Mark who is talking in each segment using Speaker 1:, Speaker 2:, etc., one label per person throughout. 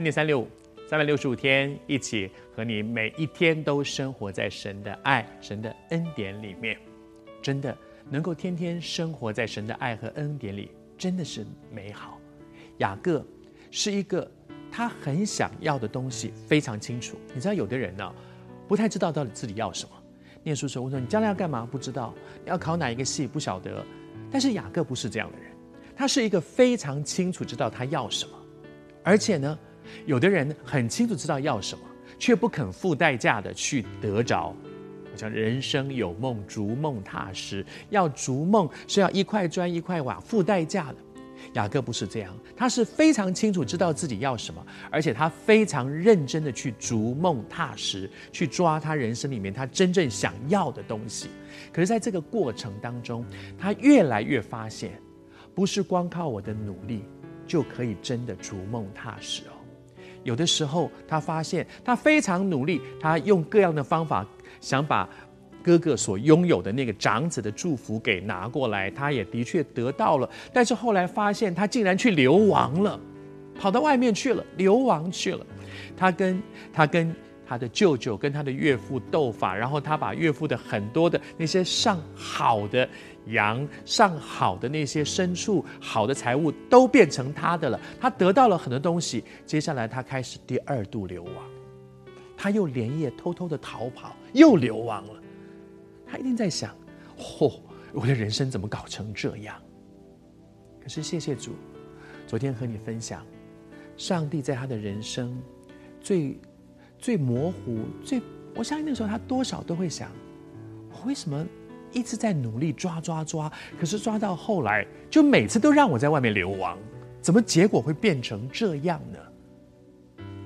Speaker 1: 恩典三六五，三百六十五天，一起和你每一天都生活在神的爱、神的恩典里面。真的能够天天生活在神的爱和恩典里，真的是美好。雅各是一个他很想要的东西非常清楚。你知道，有的人呢，不太知道到底自己要什么。念书时候，我说你将来要干嘛？不知道。要考哪一个系？不晓得。但是雅各不是这样的人，他是一个非常清楚知道他要什么，而且呢，有的人很清楚知道要什么，却不肯付代价的去得着。我想人生有梦，逐梦踏实。要逐梦是要一块砖一块瓦付代价的。雅各不是这样，他是非常清楚知道自己要什么，而且他非常认真的去逐梦踏实，去抓他人生里面他真正想要的东西。可是，在这个过程当中，他越来越发现，不是光靠我的努力就可以真的逐梦踏实哦。有的时候，他发现他非常努力，他用各样的方法想把。哥哥所拥有的那个长子的祝福给拿过来，他也的确得到了。但是后来发现，他竟然去流亡了，跑到外面去了，流亡去了。他跟他跟他的舅舅跟他的岳父斗法，然后他把岳父的很多的那些上好的羊、上好的那些牲畜、好的财物都变成他的了。他得到了很多东西。接下来他开始第二度流亡，他又连夜偷偷的逃跑，又流亡了。他一定在想：嚯，我的人生怎么搞成这样？可是谢谢主，昨天和你分享，上帝在他的人生最最模糊、最……我相信那时候他多少都会想：我为什么一直在努力抓抓抓？可是抓到后来，就每次都让我在外面流亡，怎么结果会变成这样呢？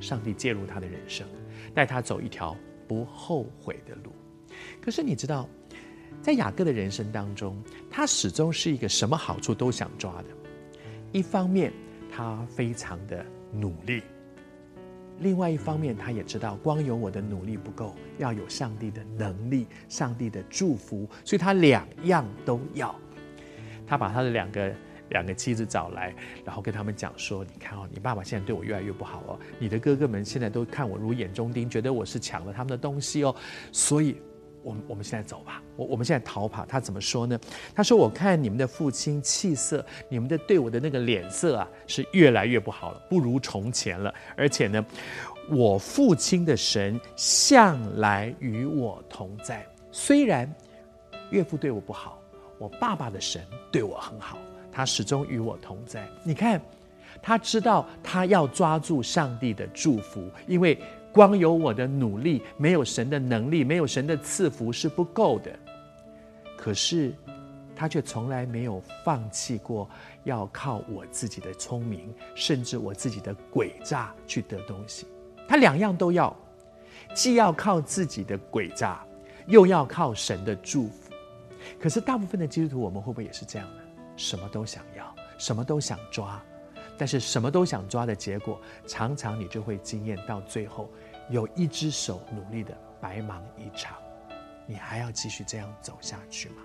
Speaker 1: 上帝介入他的人生，带他走一条不后悔的路。可是你知道，在雅各的人生当中，他始终是一个什么好处都想抓的。一方面，他非常的努力；另外一方面，他也知道光有我的努力不够，要有上帝的能力、上帝的祝福，所以他两样都要。他把他的两个两个妻子找来，然后跟他们讲说：“你看哦，你爸爸现在对我越来越不好哦，你的哥哥们现在都看我如眼中钉，觉得我是抢了他们的东西哦，所以。”我们我们现在走吧，我我们现在逃跑。他怎么说呢？他说：“我看你们的父亲气色，你们的对我的那个脸色啊，是越来越不好了，不如从前了。而且呢，我父亲的神向来与我同在。虽然岳父对我不好，我爸爸的神对我很好，他始终与我同在。你看，他知道他要抓住上帝的祝福，因为。”光有我的努力，没有神的能力，没有神的赐福是不够的。可是，他却从来没有放弃过要靠我自己的聪明，甚至我自己的诡诈去得东西。他两样都要，既要靠自己的诡诈，又要靠神的祝福。可是，大部分的基督徒，我们会不会也是这样呢？什么都想要，什么都想抓。但是什么都想抓的结果，常常你就会惊艳到最后，有一只手努力的白忙一场，你还要继续这样走下去吗？